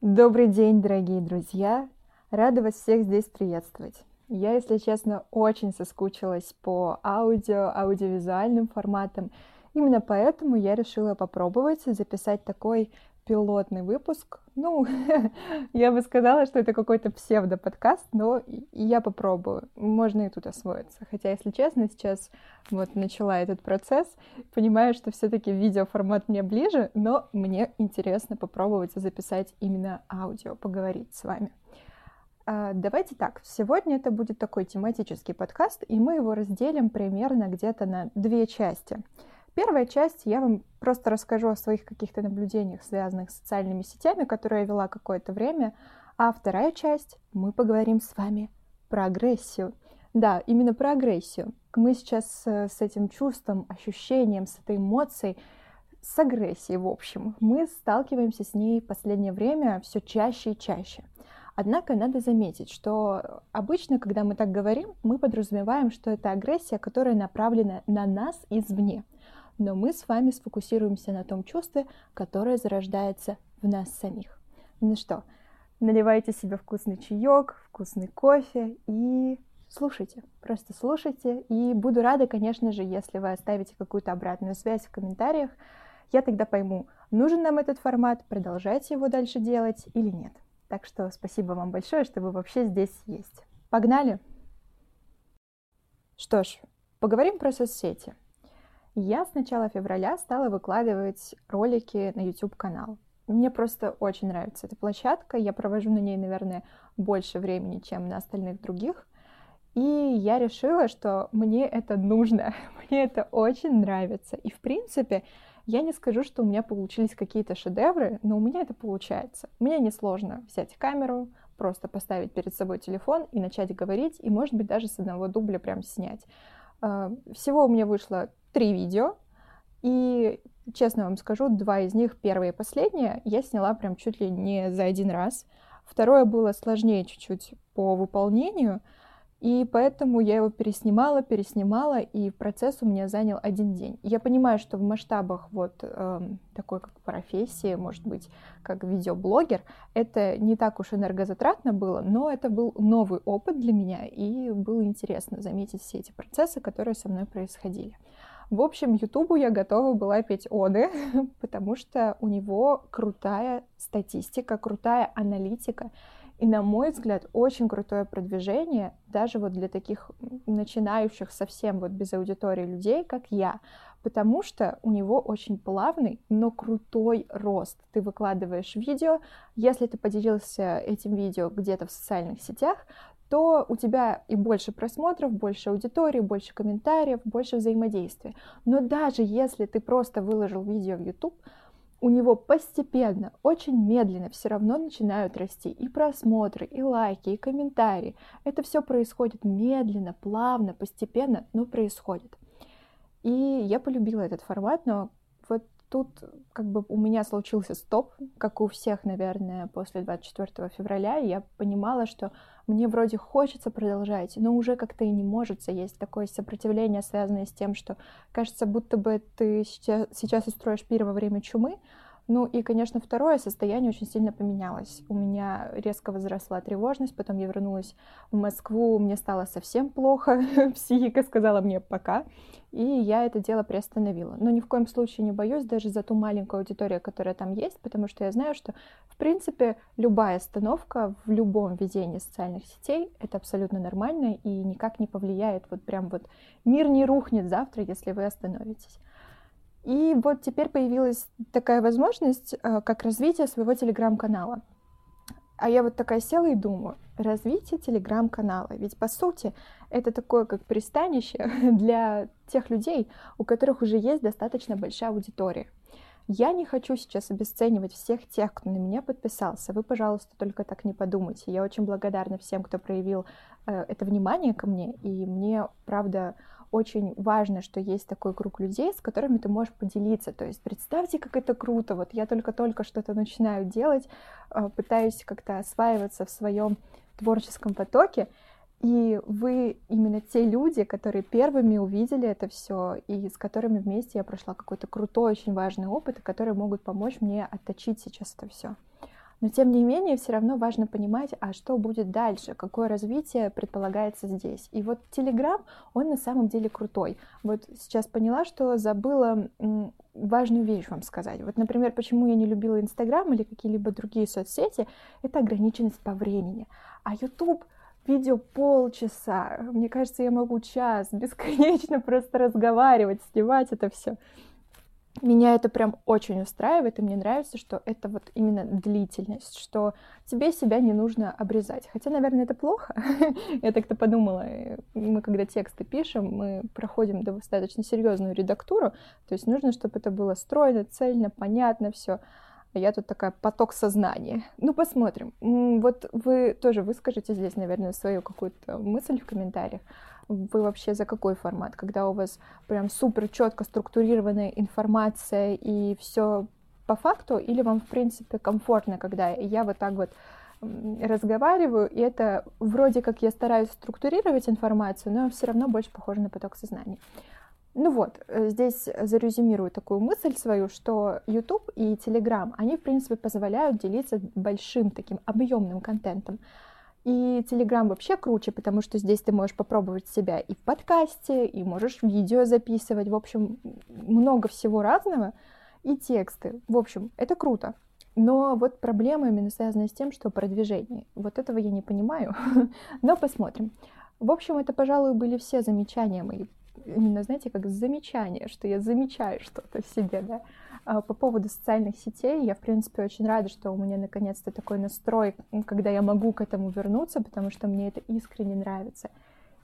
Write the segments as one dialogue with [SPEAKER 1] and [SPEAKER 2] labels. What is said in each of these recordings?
[SPEAKER 1] Добрый день, дорогие друзья! Рада вас всех здесь приветствовать. Я, если честно, очень соскучилась по аудио, аудиовизуальным форматам. Именно поэтому я решила попробовать записать такой пилотный выпуск. Ну, я бы сказала, что это какой-то псевдо-подкаст, но я попробую. Можно и тут освоиться. Хотя, если честно, сейчас вот начала этот процесс, понимаю, что все-таки видеоформат мне ближе, но мне интересно попробовать записать именно аудио, поговорить с вами. А, давайте так, сегодня это будет такой тематический подкаст, и мы его разделим примерно где-то на две части — Первая часть я вам просто расскажу о своих каких-то наблюдениях, связанных с социальными сетями, которые я вела какое-то время. А вторая часть мы поговорим с вами про агрессию. Да, именно про агрессию. Мы сейчас с этим чувством, ощущением, с этой эмоцией, с агрессией, в общем, мы сталкиваемся с ней в последнее время все чаще и чаще. Однако надо заметить, что обычно, когда мы так говорим, мы подразумеваем, что это агрессия, которая направлена на нас извне – но мы с вами сфокусируемся на том чувстве, которое зарождается в нас самих. Ну что, наливайте себе вкусный чаек, вкусный кофе и слушайте, просто слушайте. И буду рада, конечно же, если вы оставите какую-то обратную связь в комментариях. Я тогда пойму, нужен нам этот формат, продолжать его дальше делать или нет. Так что спасибо вам большое, что вы вообще здесь есть. Погнали! Что ж, поговорим про соцсети. Я с начала февраля стала выкладывать ролики на YouTube-канал. Мне просто очень нравится эта площадка. Я провожу на ней, наверное, больше времени, чем на остальных других. И я решила, что мне это нужно, мне это очень нравится. И, в принципе, я не скажу, что у меня получились какие-то шедевры, но у меня это получается. Мне несложно взять камеру, просто поставить перед собой телефон и начать говорить, и, может быть, даже с одного дубля прям снять. А, всего у меня вышло три видео, и, честно вам скажу, два из них, первое и последнее, я сняла прям чуть ли не за один раз. Второе было сложнее чуть-чуть по выполнению, и поэтому я его переснимала, переснимала, и процесс у меня занял один день. Я понимаю, что в масштабах вот э, такой как профессии, может быть, как видеоблогер, это не так уж энергозатратно было, но это был новый опыт для меня, и было интересно заметить все эти процессы, которые со мной происходили. В общем, Ютубу я готова была петь оды, потому что у него крутая статистика, крутая аналитика, и, на мой взгляд, очень крутое продвижение даже вот для таких начинающих совсем вот без аудитории людей, как я, потому что у него очень плавный, но крутой рост. Ты выкладываешь видео, если ты поделился этим видео где-то в социальных сетях, то у тебя и больше просмотров, больше аудитории, больше комментариев, больше взаимодействия. Но даже если ты просто выложил видео в YouTube, у него постепенно, очень медленно все равно начинают расти и просмотры, и лайки, и комментарии. Это все происходит медленно, плавно, постепенно, но происходит. И я полюбила этот формат, но тут как бы у меня случился стоп, как у всех, наверное, после 24 февраля. И я понимала, что мне вроде хочется продолжать, но уже как-то и не может. Есть такое сопротивление, связанное с тем, что кажется, будто бы ты сейчас, сейчас устроишь пир во время чумы, ну и, конечно, второе состояние очень сильно поменялось. У меня резко возросла тревожность, потом я вернулась в Москву, мне стало совсем плохо, психика сказала мне пока, и я это дело приостановила. Но ни в коем случае не боюсь даже за ту маленькую аудиторию, которая там есть, потому что я знаю, что, в принципе, любая остановка в любом ведении социальных сетей — это абсолютно нормально и никак не повлияет, вот прям вот мир не рухнет завтра, если вы остановитесь. И вот теперь появилась такая возможность, э, как развитие своего телеграм-канала. А я вот такая села и думаю, развитие телеграм-канала. Ведь по сути это такое как пристанище для тех людей, у которых уже есть достаточно большая аудитория. Я не хочу сейчас обесценивать всех тех, кто на меня подписался. Вы, пожалуйста, только так не подумайте. Я очень благодарна всем, кто проявил э, это внимание ко мне. И мне, правда, очень важно, что есть такой круг людей, с которыми ты можешь поделиться. То есть представьте, как это круто. Вот я только-только что-то начинаю делать, а, пытаюсь как-то осваиваться в своем творческом потоке, и вы именно те люди, которые первыми увидели это все, и с которыми вместе я прошла какой-то крутой, очень важный опыт, и которые могут помочь мне отточить сейчас это все. Но тем не менее, все равно важно понимать, а что будет дальше, какое развитие предполагается здесь. И вот Telegram, он на самом деле крутой. Вот сейчас поняла, что забыла важную вещь вам сказать. Вот, например, почему я не любила Инстаграм или какие-либо другие соцсети, это ограниченность по времени. А YouTube видео полчаса. Мне кажется, я могу час бесконечно просто разговаривать, снимать это все. Меня это прям очень устраивает, и мне нравится, что это вот именно длительность, что тебе себя не нужно обрезать. Хотя, наверное, это плохо. Я так-то подумала, мы когда тексты пишем, мы проходим достаточно серьезную редактуру, то есть нужно, чтобы это было стройно, цельно, понятно все. А я тут такая поток сознания. Ну, посмотрим. Вот вы тоже выскажите здесь, наверное, свою какую-то мысль в комментариях вы вообще за какой формат? Когда у вас прям супер четко структурированная информация и все по факту, или вам, в принципе, комфортно, когда я вот так вот разговариваю, и это вроде как я стараюсь структурировать информацию, но все равно больше похоже на поток сознания. Ну вот, э, здесь зарезюмирую такую мысль свою, что YouTube и Telegram, они, в принципе, позволяют делиться большим таким объемным контентом. И Telegram вообще круче, потому что здесь ты можешь попробовать себя и в подкасте, и можешь видео записывать. В общем, много всего разного. И тексты. В общем, это круто. Но вот проблема именно связана с тем, что продвижение. Вот этого я не понимаю. Но посмотрим. В общем, это, пожалуй, были все замечания мои. Именно, знаете, как замечания, что я замечаю что-то в себе, да. А, по поводу социальных сетей, я, в принципе, очень рада, что у меня наконец-то такой настрой, когда я могу к этому вернуться, потому что мне это искренне нравится.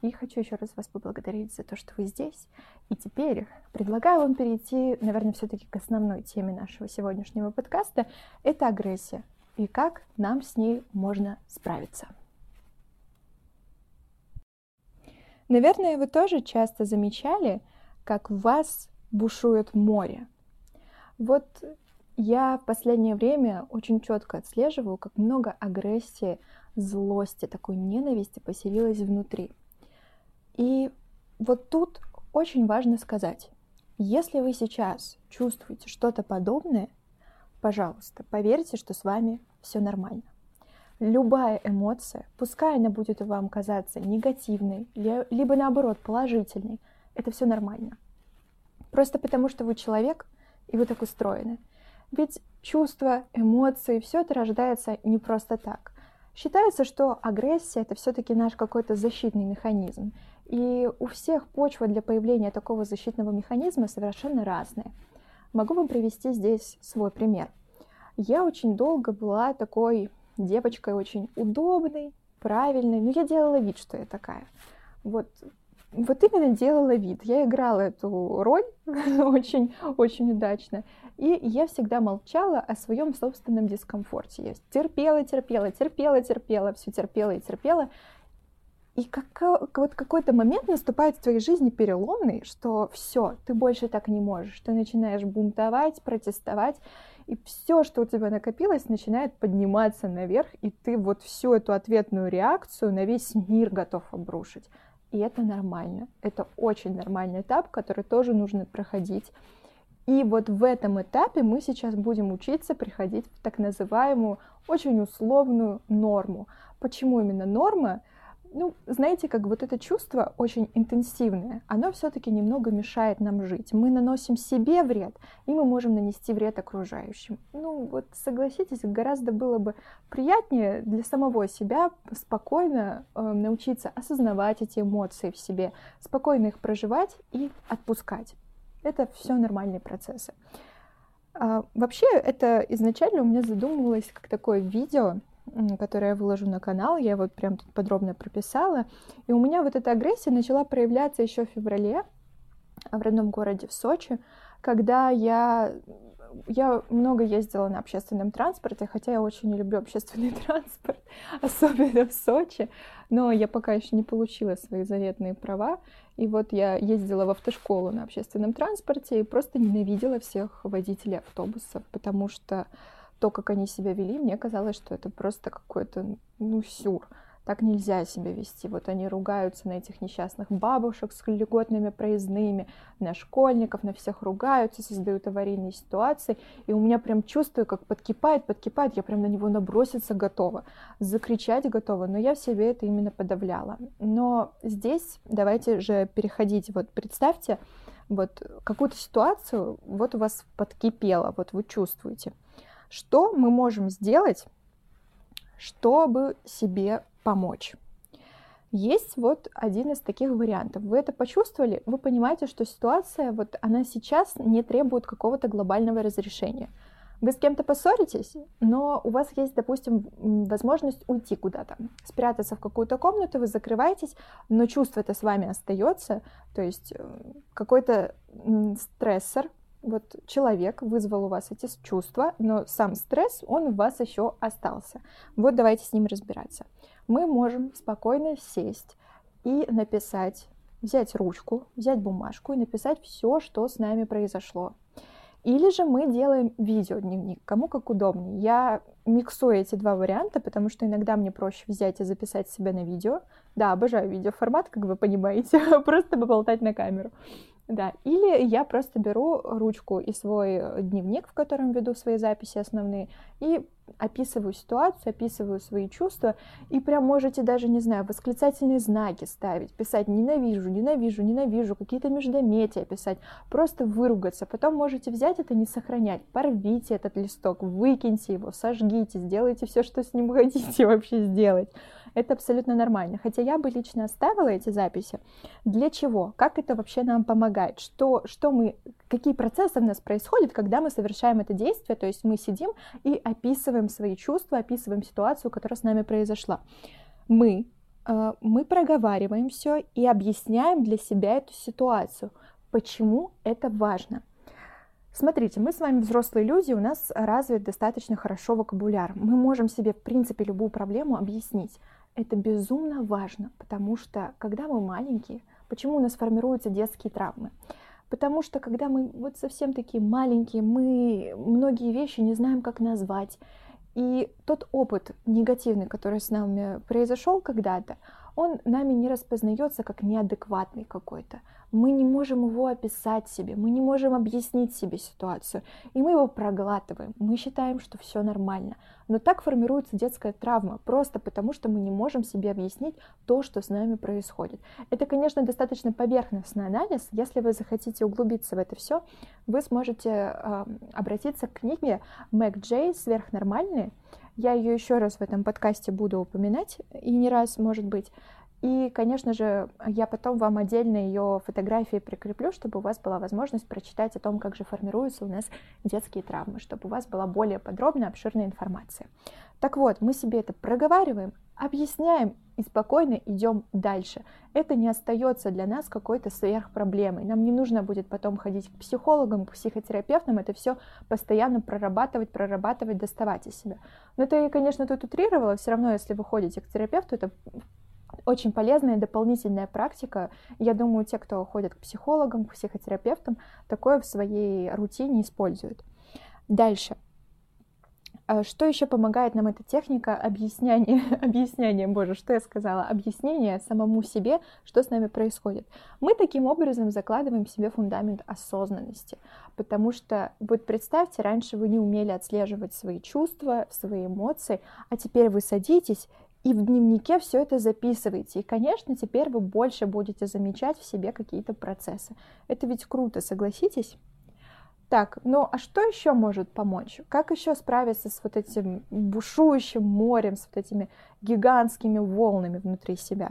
[SPEAKER 1] И хочу еще раз вас поблагодарить за то, что вы здесь. И теперь предлагаю вам перейти, наверное, все-таки к основной теме нашего сегодняшнего подкаста. Это агрессия. И как нам с ней можно справиться. Наверное, вы тоже часто замечали, как в вас бушует море. Вот я в последнее время очень четко отслеживаю, как много агрессии, злости, такой ненависти поселилось внутри. И вот тут очень важно сказать, если вы сейчас чувствуете что-то подобное, пожалуйста, поверьте, что с вами все нормально. Любая эмоция, пускай она будет вам казаться негативной, либо наоборот положительной, это все нормально. Просто потому, что вы человек, и вы так устроены. Ведь чувства, эмоции, все это рождается не просто так. Считается, что агрессия это все-таки наш какой-то защитный механизм. И у всех почва для появления такого защитного механизма совершенно разная. Могу вам привести здесь свой пример. Я очень долго была такой девочкой очень удобной, правильной, но я делала вид, что я такая. Вот вот именно делала вид. Я играла эту роль очень-очень удачно. И я всегда молчала о своем собственном дискомфорте. Я терпела, терпела, терпела, терпела, все терпела и терпела. И как, вот какой-то момент наступает в твоей жизни переломный, что все, ты больше так не можешь. Ты начинаешь бунтовать, протестовать, и все, что у тебя накопилось, начинает подниматься наверх, и ты вот всю эту ответную реакцию на весь мир готов обрушить и это нормально. Это очень нормальный этап, который тоже нужно проходить. И вот в этом этапе мы сейчас будем учиться приходить в так называемую очень условную норму. Почему именно норма? Ну, знаете, как вот это чувство очень интенсивное, оно все-таки немного мешает нам жить. Мы наносим себе вред, и мы можем нанести вред окружающим. Ну, вот согласитесь, гораздо было бы приятнее для самого себя спокойно э, научиться осознавать эти эмоции в себе, спокойно их проживать и отпускать. Это все нормальные процессы. А, вообще, это изначально у меня задумывалось как такое видео, которое я выложу на канал, я вот прям тут подробно прописала. И у меня вот эта агрессия начала проявляться еще в феврале в родном городе, в Сочи, когда я я много ездила на общественном транспорте, хотя я очень не люблю общественный транспорт, особенно в Сочи, но я пока еще не получила свои заветные права. И вот я ездила в автошколу на общественном транспорте и просто ненавидела всех водителей автобусов, потому что то, как они себя вели, мне казалось, что это просто какой-то, ну, сюр. Так нельзя себя вести. Вот они ругаются на этих несчастных бабушек с льготными проездными, на школьников, на всех ругаются, создают аварийные ситуации. И у меня прям чувствую, как подкипает, подкипает, я прям на него наброситься готова, закричать готова, но я в себе это именно подавляла. Но здесь давайте же переходить, вот представьте, вот какую-то ситуацию, вот у вас подкипело, вот вы чувствуете. Что мы можем сделать, чтобы себе помочь? Есть вот один из таких вариантов. Вы это почувствовали, вы понимаете, что ситуация, вот она сейчас не требует какого-то глобального разрешения. Вы с кем-то поссоритесь, но у вас есть, допустим, возможность уйти куда-то, спрятаться в какую-то комнату, вы закрываетесь, но чувство это с вами остается, то есть э, какой-то стрессор, вот человек вызвал у вас эти чувства, но сам стресс, он у вас еще остался. Вот давайте с ним разбираться. Мы можем спокойно сесть и написать, взять ручку, взять бумажку и написать все, что с нами произошло. Или же мы делаем видеодневник, кому как удобнее. Я миксую эти два варианта, потому что иногда мне проще взять и записать себя на видео. Да, обожаю видеоформат, как вы понимаете, просто поболтать на камеру. Да, или я просто беру ручку и свой дневник, в котором веду свои записи основные, и описываю ситуацию, описываю свои чувства, и прям можете даже, не знаю, восклицательные знаки ставить, писать «ненавижу», «ненавижу», «ненавижу», какие-то междометия писать, просто выругаться. Потом можете взять это, не сохранять, порвите этот листок, выкиньте его, сожгите, сделайте все, что с ним хотите вообще сделать это абсолютно нормально. Хотя я бы лично оставила эти записи. Для чего? Как это вообще нам помогает? Что, что мы, какие процессы у нас происходят, когда мы совершаем это действие? То есть мы сидим и описываем свои чувства, описываем ситуацию, которая с нами произошла. Мы, э, мы проговариваем все и объясняем для себя эту ситуацию. Почему это важно? Смотрите, мы с вами взрослые люди, у нас развит достаточно хорошо вокабуляр. Мы можем себе, в принципе, любую проблему объяснить. Это безумно важно, потому что когда мы маленькие, почему у нас формируются детские травмы? Потому что когда мы вот совсем такие маленькие, мы многие вещи не знаем, как назвать. И тот опыт негативный, который с нами произошел когда-то, он нами не распознается как неадекватный какой-то. Мы не можем его описать себе, мы не можем объяснить себе ситуацию, и мы его проглатываем. Мы считаем, что все нормально. Но так формируется детская травма, просто потому что мы не можем себе объяснить то, что с нами происходит. Это, конечно, достаточно поверхностный анализ. Если вы захотите углубиться в это все, вы сможете э, обратиться к книге Мэг Джей «Сверхнормальные», я ее еще раз в этом подкасте буду упоминать, и не раз, может быть. И, конечно же, я потом вам отдельно ее фотографии прикреплю, чтобы у вас была возможность прочитать о том, как же формируются у нас детские травмы, чтобы у вас была более подробная, обширная информация. Так вот, мы себе это проговариваем, объясняем и спокойно идем дальше. Это не остается для нас какой-то сверхпроблемой. Нам не нужно будет потом ходить к психологам, к психотерапевтам, это все постоянно прорабатывать, прорабатывать, доставать из себя. Но это я, конечно, тут утрировала, все равно, если вы ходите к терапевту, это очень полезная дополнительная практика. Я думаю, те, кто ходят к психологам, к психотерапевтам, такое в своей рутине используют. Дальше. А что еще помогает нам эта техника объяснения, объяснения, боже, что я сказала, объяснение самому себе, что с нами происходит. Мы таким образом закладываем себе фундамент осознанности, потому что вот представьте, раньше вы не умели отслеживать свои чувства, свои эмоции, а теперь вы садитесь и в дневнике все это записываете. И, конечно, теперь вы больше будете замечать в себе какие-то процессы. Это ведь круто, согласитесь? Так, ну а что еще может помочь? Как еще справиться с вот этим бушующим морем, с вот этими гигантскими волнами внутри себя?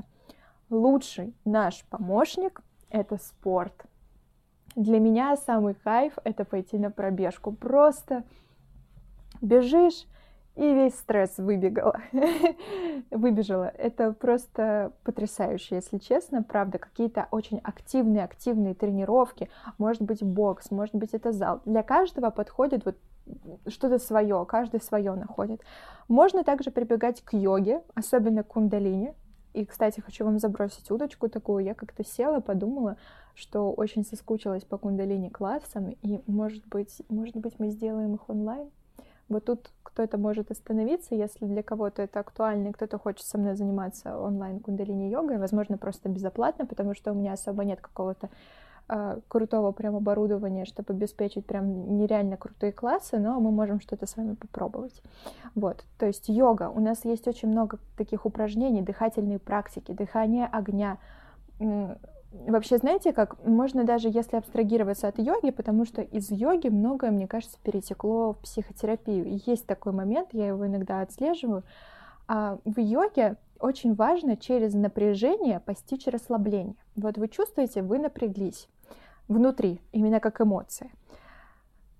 [SPEAKER 1] Лучший наш помощник — это спорт. Для меня самый кайф — это пойти на пробежку. Просто бежишь, и весь стресс выбегала, выбежала. Это просто потрясающе, если честно, правда, какие-то очень активные, активные тренировки, может быть бокс, может быть это зал. Для каждого подходит вот что-то свое, каждый свое находит. Можно также прибегать к йоге, особенно к кундалини. И, кстати, хочу вам забросить удочку такую. Я как-то села, подумала, что очень соскучилась по кундалини классам, и, может быть, может быть, мы сделаем их онлайн Вот тут кто-то может остановиться, если для кого-то это актуально, и кто-то хочет со мной заниматься онлайн кундалини-йогой, возможно, просто безоплатно, потому что у меня особо нет какого-то э, крутого прям оборудования, чтобы обеспечить прям нереально крутые классы, но мы можем что-то с вами попробовать. Вот, то есть йога. У нас есть очень много таких упражнений, дыхательные практики, дыхание огня, Вообще, знаете, как можно даже если абстрагироваться от йоги, потому что из йоги многое, мне кажется, перетекло в психотерапию. И есть такой момент, я его иногда отслеживаю. А в йоге очень важно через напряжение постичь расслабление. Вот вы чувствуете, вы напряглись внутри, именно как эмоция.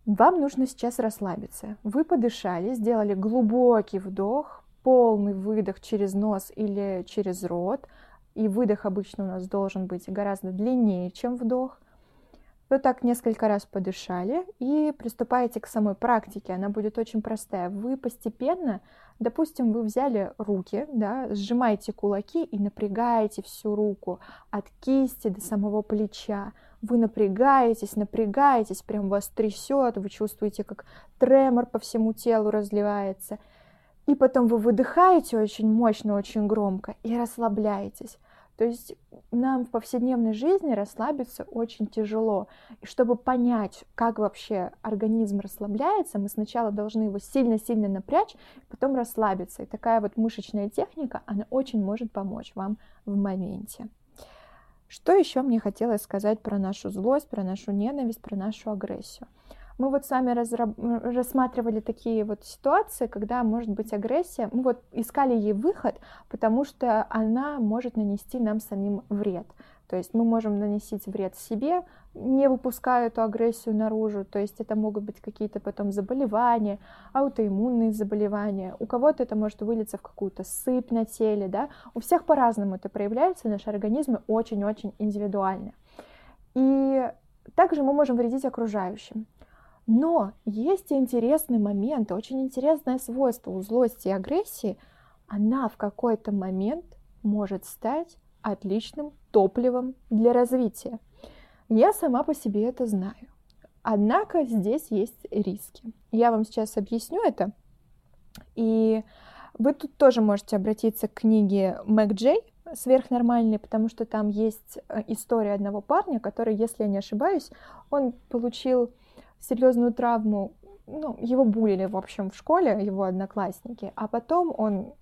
[SPEAKER 1] Вам нужно сейчас расслабиться. Вы подышали, сделали глубокий вдох, полный выдох через нос или через рот – и выдох обычно у нас должен быть гораздо длиннее, чем вдох. Вы так несколько раз подышали и приступаете к самой практике. Она будет очень простая. Вы постепенно, допустим, вы взяли руки, да, сжимаете кулаки и напрягаете всю руку от кисти до самого плеча. Вы напрягаетесь, напрягаетесь, прям вас трясет, вы чувствуете, как тремор по всему телу разливается. И потом вы выдыхаете очень мощно, очень громко и расслабляетесь. То есть нам в повседневной жизни расслабиться очень тяжело. И чтобы понять, как вообще организм расслабляется, мы сначала должны его сильно-сильно напрячь, потом расслабиться. И такая вот мышечная техника, она очень может помочь вам в моменте. Что еще мне хотелось сказать про нашу злость, про нашу ненависть, про нашу агрессию? Мы вот с вами разраб... рассматривали такие вот ситуации, когда может быть агрессия. Мы вот искали ей выход, потому что она может нанести нам самим вред. То есть мы можем наносить вред себе, не выпуская эту агрессию наружу. То есть это могут быть какие-то потом заболевания, аутоиммунные заболевания. У кого-то это может вылиться в какую-то сыпь на теле, да. У всех по-разному это проявляется, наши организмы очень-очень индивидуальны. И также мы можем вредить окружающим. Но есть интересный момент, очень интересное свойство у злости и агрессии. Она в какой-то момент может стать отличным топливом для развития. Я сама по себе это знаю. Однако здесь есть риски. Я вам сейчас объясню это. И вы тут тоже можете обратиться к книге Мэг Джей «Сверхнормальный», потому что там есть э, история одного парня, который, если я не ошибаюсь, он получил серьезную травму, ну, его булили, в общем, в школе, его одноклассники, а потом он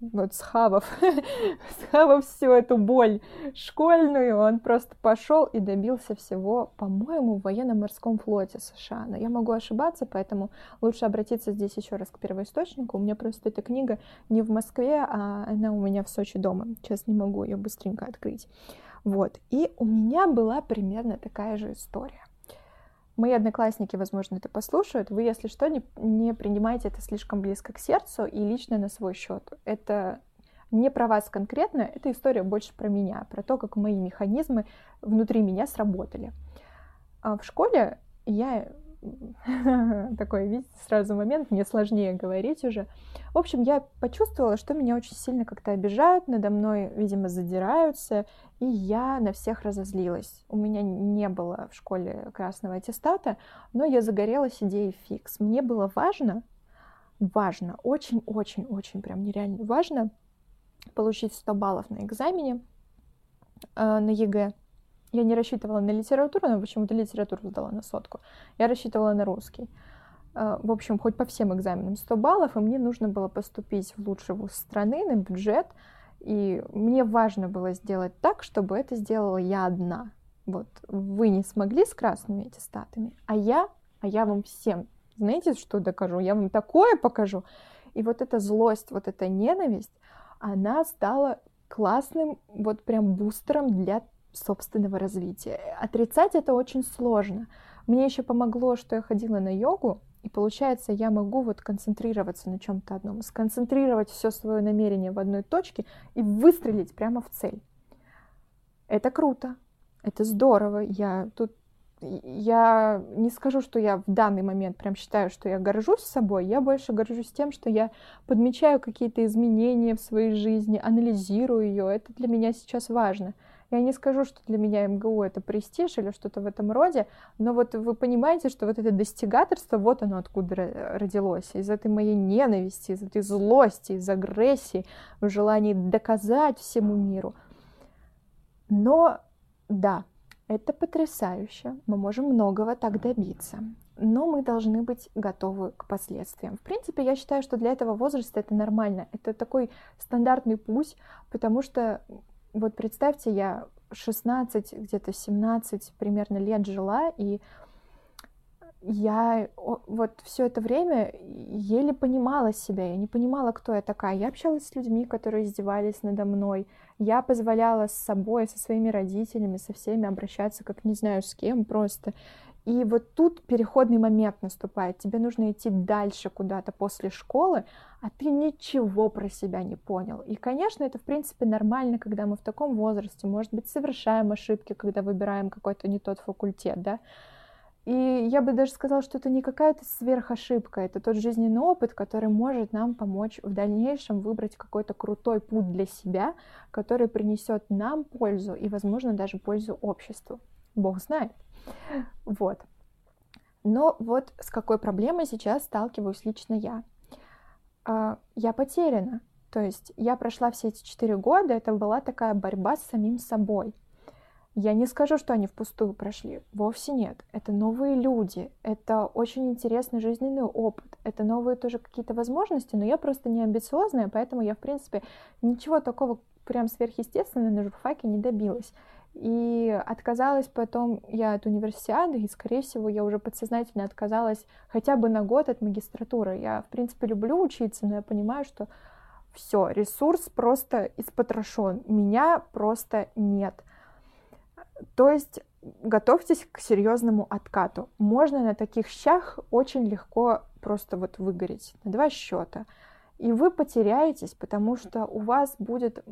[SPEAKER 1] вот схавав, схавав всю эту боль школьную, он просто пошел и добился всего, по-моему, в военно-морском флоте США. Но я могу ошибаться, поэтому лучше обратиться здесь еще раз к первоисточнику. У меня просто эта книга не в Москве, а она у меня в Сочи дома. Сейчас не могу ее быстренько открыть. Вот. И у меня была примерно такая же история. Мои одноклассники, возможно, это послушают. Вы, если что, не, не принимайте это слишком близко к сердцу и лично на свой счет. Это не про вас конкретно, эта история больше про меня, про то, как мои механизмы внутри меня сработали. А в школе я такой, видите, сразу момент, мне сложнее говорить уже. В общем, я почувствовала, что меня очень сильно как-то обижают, надо мной, видимо, задираются, и я на всех разозлилась. У меня не было в школе красного аттестата, но я загорелась идеей фикс. Мне было важно, важно, очень-очень-очень прям нереально важно получить 100 баллов на экзамене э, на ЕГЭ. Я не рассчитывала на литературу, но почему-то литературу сдала на сотку. Я рассчитывала на русский. А, в общем, хоть по всем экзаменам 100 баллов, и мне нужно было поступить в лучший вуз страны на бюджет. И мне важно было сделать так, чтобы это сделала я одна. Вот вы не смогли с красными аттестатами, а я, а я вам всем, знаете, что докажу? Я вам такое покажу. И вот эта злость, вот эта ненависть, она стала классным вот прям бустером для собственного развития. Отрицать это очень сложно. Мне еще помогло, что я ходила на йогу, и получается, я могу вот концентрироваться на чем-то одном, сконцентрировать все свое намерение в одной точке и выстрелить прямо в цель. Это круто, это здорово. Я тут я не скажу, что я в данный момент прям считаю, что я горжусь собой, я больше горжусь тем, что я подмечаю какие-то изменения в своей жизни, анализирую ее, это для меня сейчас важно. Я не скажу, что для меня МГУ это престиж или что-то в этом роде, но вот вы понимаете, что вот это достигаторство, вот оно откуда родилось, из этой моей ненависти, из этой злости, из агрессии, в желании доказать всему миру. Но да, это потрясающе, мы можем многого так добиться но мы должны быть готовы к последствиям. В принципе, я считаю, что для этого возраста это нормально. Это такой стандартный путь, потому что, вот представьте, я 16, где-то 17 примерно лет жила, и я вот все это время еле понимала себя, я не понимала, кто я такая. Я общалась с людьми, которые издевались надо мной. Я позволяла с собой, со своими родителями, со всеми обращаться, как не знаю с кем просто. И вот тут переходный момент наступает. Тебе нужно идти дальше куда-то после школы, а ты ничего про себя не понял. И, конечно, это, в принципе, нормально, когда мы в таком возрасте, может быть, совершаем ошибки, когда выбираем какой-то не тот факультет, да. И я бы даже сказала, что это не какая-то сверхошибка, это тот жизненный опыт, который может нам помочь в дальнейшем выбрать какой-то крутой путь для себя, который принесет нам пользу и, возможно, даже пользу обществу. Бог знает. Вот. Но вот с какой проблемой сейчас сталкиваюсь лично я. А, я потеряна. То есть я прошла все эти четыре года, это была такая борьба с самим собой. Я не скажу, что они впустую прошли. Вовсе нет. Это новые люди, это очень интересный жизненный опыт, это новые тоже какие-то возможности, но я просто не амбициозная, поэтому я, в принципе, ничего такого прям сверхъестественного на журфаке не добилась. И отказалась потом я от универсиады, и, скорее всего, я уже подсознательно отказалась хотя бы на год от магистратуры. Я, в принципе, люблю учиться, но я понимаю, что все, ресурс просто испотрошен, меня просто нет. То есть готовьтесь к серьезному откату. Можно на таких щах очень легко просто вот выгореть на два счета и вы потеряетесь, потому что у вас будет,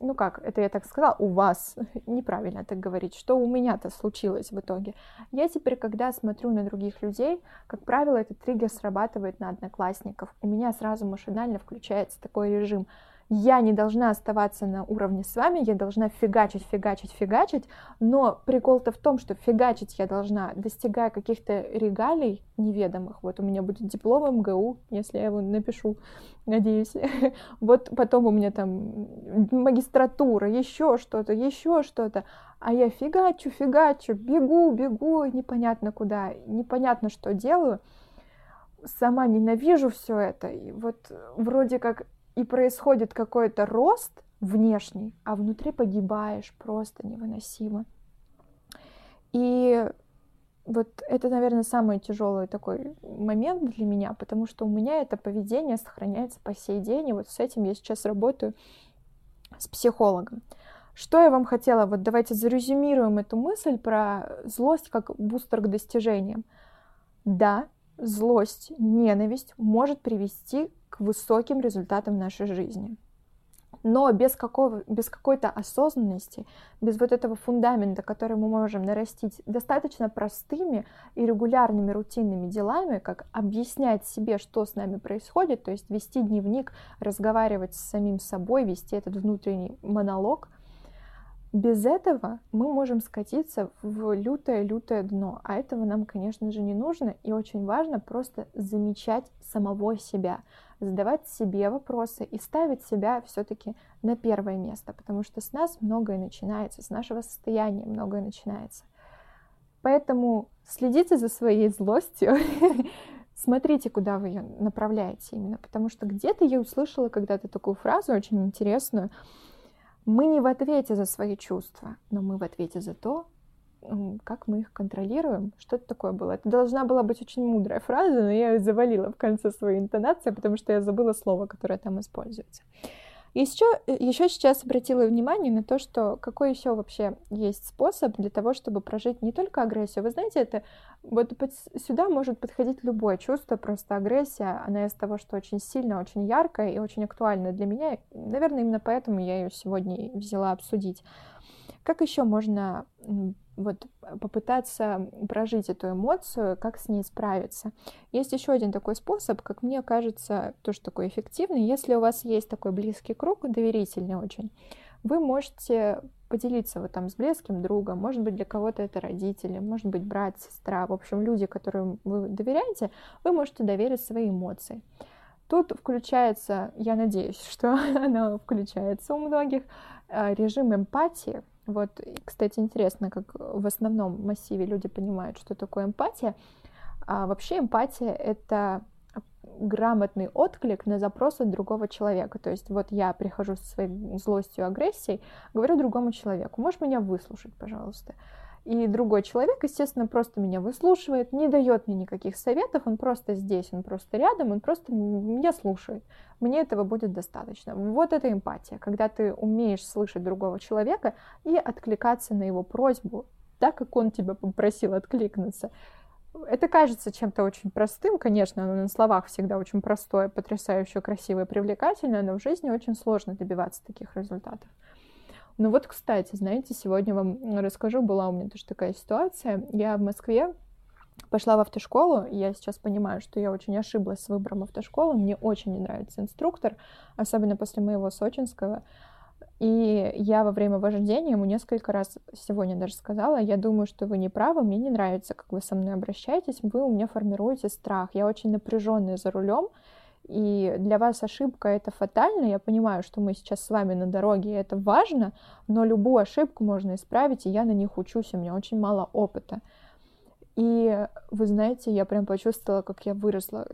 [SPEAKER 1] ну как, это я так сказала, у вас, неправильно так говорить, что у меня-то случилось в итоге. Я теперь, когда смотрю на других людей, как правило, этот триггер срабатывает на одноклассников. У меня сразу машинально включается такой режим – я не должна оставаться на уровне с вами, я должна фигачить, фигачить, фигачить, но прикол-то в том, что фигачить я должна, достигая каких-то регалий неведомых. Вот у меня будет диплом МГУ, если я его напишу, надеюсь. Вот потом у меня там магистратура, еще что-то, еще что-то. А я фигачу, фигачу, бегу, бегу, непонятно куда, непонятно, что делаю. Сама ненавижу все это. И вот вроде как и происходит какой-то рост внешний, а внутри погибаешь просто невыносимо. И вот это, наверное, самый тяжелый такой момент для меня, потому что у меня это поведение сохраняется по сей день, и вот с этим я сейчас работаю с психологом. Что я вам хотела, вот давайте зарезюмируем эту мысль про злость как бустер к достижениям. Да, злость, ненависть может привести к высоким результатам в нашей жизни. Но без, какого, без какой-то осознанности, без вот этого фундамента, который мы можем нарастить достаточно простыми и регулярными рутинными делами, как объяснять себе, что с нами происходит, то есть вести дневник, разговаривать с самим собой, вести этот внутренний монолог – без этого мы можем скатиться в лютое-лютое дно, а этого нам, конечно же, не нужно, и очень важно просто замечать самого себя, задавать себе вопросы и ставить себя все-таки на первое место, потому что с нас многое начинается, с нашего состояния многое начинается. Поэтому следите за своей злостью, смотрите, куда вы ее направляете именно, потому что где-то я услышала когда-то такую фразу очень интересную, мы не в ответе за свои чувства, но мы в ответе за то, как мы их контролируем. Что это такое было? Это должна была быть очень мудрая фраза, но я ее завалила в конце своей интонации, потому что я забыла слово, которое там используется. И еще, еще сейчас обратила внимание на то, что какой еще вообще есть способ для того, чтобы прожить не только агрессию. Вы знаете, это вот под, сюда может подходить любое чувство, просто агрессия, она из того, что очень сильно, очень яркая и очень актуальна для меня. Наверное, именно поэтому я ее сегодня взяла обсудить. Как еще можно вот попытаться прожить эту эмоцию, как с ней справиться. Есть еще один такой способ, как мне кажется, тоже такой эффективный. Если у вас есть такой близкий круг, доверительный очень, вы можете поделиться вот там с близким другом, может быть, для кого-то это родители, может быть, брат, сестра, в общем, люди, которым вы доверяете, вы можете доверить свои эмоции. Тут включается, я надеюсь, что она включается у многих, э, режим эмпатии. Вот, кстати, интересно, как в основном массиве люди понимают, что такое эмпатия. А вообще эмпатия — это грамотный отклик на запросы другого человека. То есть вот я прихожу со своей злостью, агрессией, говорю другому человеку, можешь меня выслушать, пожалуйста. И другой человек, естественно, просто меня выслушивает, не дает мне никаких советов, он просто здесь, он просто рядом, он просто меня слушает. Мне этого будет достаточно. Вот это эмпатия, когда ты умеешь слышать другого человека и откликаться на его просьбу, так как он тебя попросил откликнуться. Это кажется чем-то очень простым, конечно, оно на словах всегда очень простое, потрясающе красивое, привлекательное, но в жизни очень сложно добиваться таких результатов. Ну вот, кстати, знаете, сегодня вам расскажу, была у меня тоже такая ситуация. Я в Москве пошла в автошколу, и я сейчас понимаю, что я очень ошиблась с выбором автошколы. Мне очень не нравится инструктор, особенно после моего сочинского. И я во время вождения ему несколько раз сегодня даже сказала, я думаю, что вы не правы, мне не нравится, как вы со мной обращаетесь, вы у меня формируете страх. Я очень напряженная за рулем, и для вас ошибка это фатально. Я понимаю, что мы сейчас с вами на дороге, и это важно, но любую ошибку можно исправить, и я на них учусь, у меня очень мало опыта. И вы знаете, я прям почувствовала, как я выросла.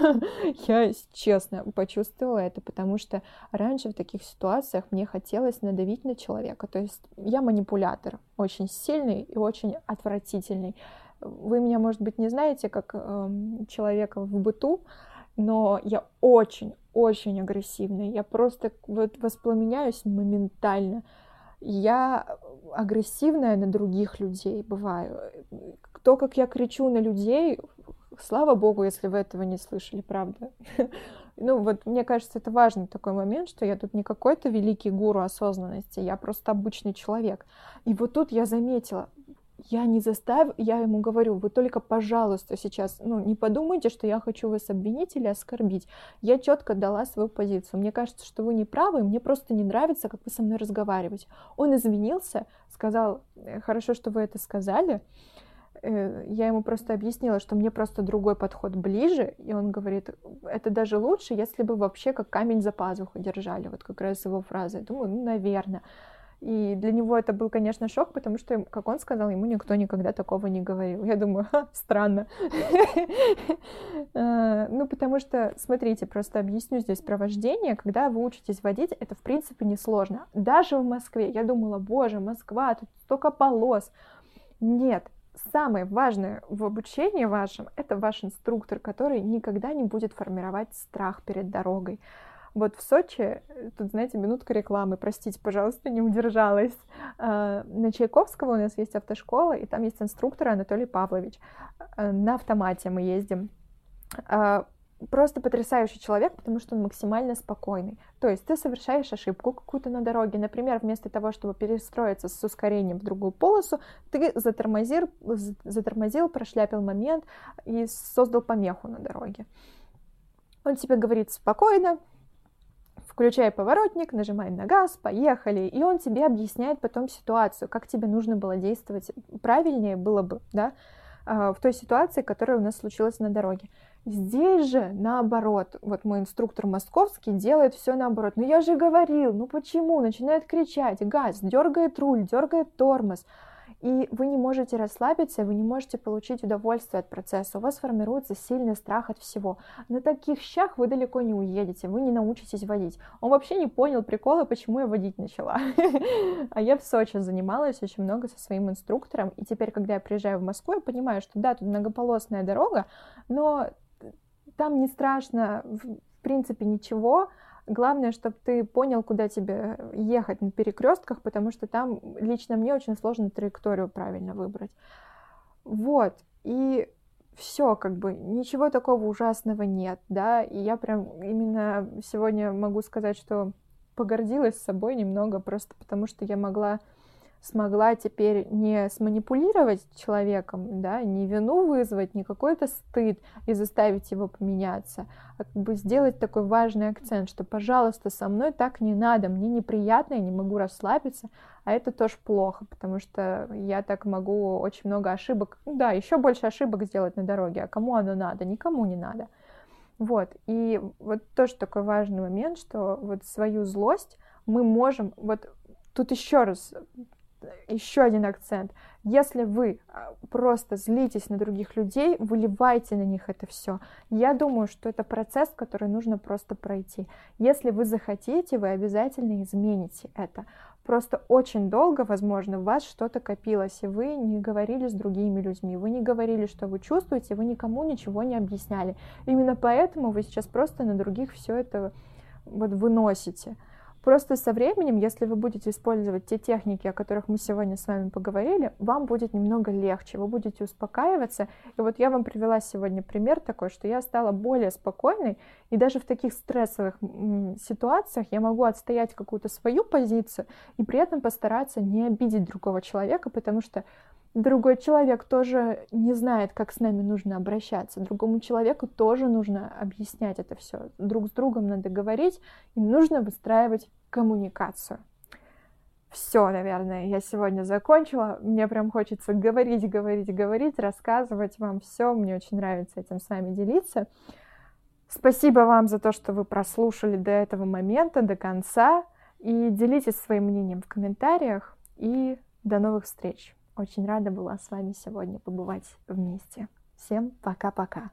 [SPEAKER 1] я честно почувствовала это, потому что раньше в таких ситуациях мне хотелось надавить на человека. То есть я манипулятор, очень сильный и очень отвратительный. Вы меня, может быть, не знаете как э, человека в быту, но я очень-очень агрессивная. Я просто вот воспламеняюсь моментально. Я агрессивная на других людей бываю то, как я кричу на людей, слава богу, если вы этого не слышали, правда. Ну вот, мне кажется, это важный такой момент, что я тут не какой-то великий гуру осознанности, я просто обычный человек. И вот тут я заметила, я не заставила, я ему говорю, вы только, пожалуйста, сейчас, ну, не подумайте, что я хочу вас обвинить или оскорбить. Я четко дала свою позицию. Мне кажется, что вы не правы, мне просто не нравится, как вы со мной разговариваете. Он извинился, сказал, «Э, хорошо, что вы это сказали, Э, я ему просто объяснила, что мне просто другой подход ближе, и он говорит, это даже лучше, если бы вообще как камень за пазуху держали, вот как раз его фраза. Я думаю, ну, наверное. И для него это был, конечно, шок, потому что, как он сказал, ему никто никогда такого не говорил. Я думаю, Ха, странно. Э, ну, потому что, смотрите, просто объясню здесь про вождение. Когда вы учитесь водить, это, в принципе, несложно. Даже в Москве я думала, боже, Москва, тут столько полос. Нет, самое важное в обучении вашем — это ваш инструктор, который никогда не будет формировать страх перед дорогой. Вот в Сочи, тут, знаете, минутка рекламы, простите, пожалуйста, не удержалась. А, на Чайковского у нас есть автошкола, и там есть инструктор Анатолий Павлович. А, на автомате мы ездим. А, просто потрясающий человек, потому что он максимально спокойный. То есть ты совершаешь ошибку какую-то на дороге, например, вместо того, чтобы перестроиться с ускорением в другую полосу, ты затормозил, затормозил прошляпил момент и создал помеху на дороге. Он тебе говорит спокойно, включай поворотник, нажимай на газ, поехали, и он тебе объясняет потом ситуацию, как тебе нужно было действовать правильнее было бы, да, а, в той ситуации, которая у нас случилась на дороге. Здесь же наоборот, вот мой инструктор московский делает все наоборот. Ну я же говорил, ну почему? Начинает кричать, газ, дергает руль, дергает тормоз. И вы не можете расслабиться, вы не можете получить удовольствие от процесса. У вас формируется сильный страх от всего. На таких щах вы далеко не уедете, вы не научитесь водить. Он вообще не понял прикола, почему я водить начала. А я в Сочи занималась очень много со своим инструктором. И теперь, когда я приезжаю в Москву, я понимаю, что да, тут многополосная дорога, но там не страшно, в принципе, ничего. Главное, чтобы ты понял, куда тебе ехать на перекрестках, потому что там лично мне очень сложно траекторию правильно выбрать. Вот. И все, как бы, ничего такого ужасного нет, да, и я прям именно сегодня могу сказать, что погордилась собой немного, просто потому что я могла смогла теперь не сманипулировать человеком, да, не вину вызвать, не какой-то стыд и заставить его поменяться, а как бы сделать такой важный акцент, что, пожалуйста, со мной так не надо, мне неприятно, я не могу расслабиться, а это тоже плохо, потому что я так могу очень много ошибок, да, еще больше ошибок сделать на дороге, а кому оно надо? Никому не надо. Вот, и вот тоже такой важный момент, что вот свою злость мы можем, вот тут еще раз, еще один акцент. Если вы а, просто злитесь на других людей, выливайте на них это все. Я думаю, что это процесс, который нужно просто пройти. Если вы захотите, вы обязательно измените это. Просто очень долго, возможно, у вас что-то копилось, и вы не говорили с другими людьми, вы не говорили, что вы чувствуете, вы никому ничего не объясняли. Именно поэтому вы сейчас просто на других все это вот выносите. Просто со временем, если вы будете использовать те техники, о которых мы сегодня с вами поговорили, вам будет немного легче, вы будете успокаиваться. И вот я вам привела сегодня пример такой, что я стала более спокойной, и даже в таких стрессовых ситуациях я могу отстоять какую-то свою позицию и при этом постараться не обидеть другого человека, потому что другой человек тоже не знает, как с нами нужно обращаться. Другому человеку тоже нужно объяснять это все. Друг с другом надо говорить, им нужно выстраивать коммуникацию. Все, наверное, я сегодня закончила. Мне прям хочется говорить, говорить, говорить, рассказывать вам все. Мне очень нравится этим с вами делиться. Спасибо вам за то, что вы прослушали до этого момента, до конца. И делитесь своим мнением в комментариях. И до новых встреч! Очень рада была с вами сегодня побывать вместе. Всем пока-пока.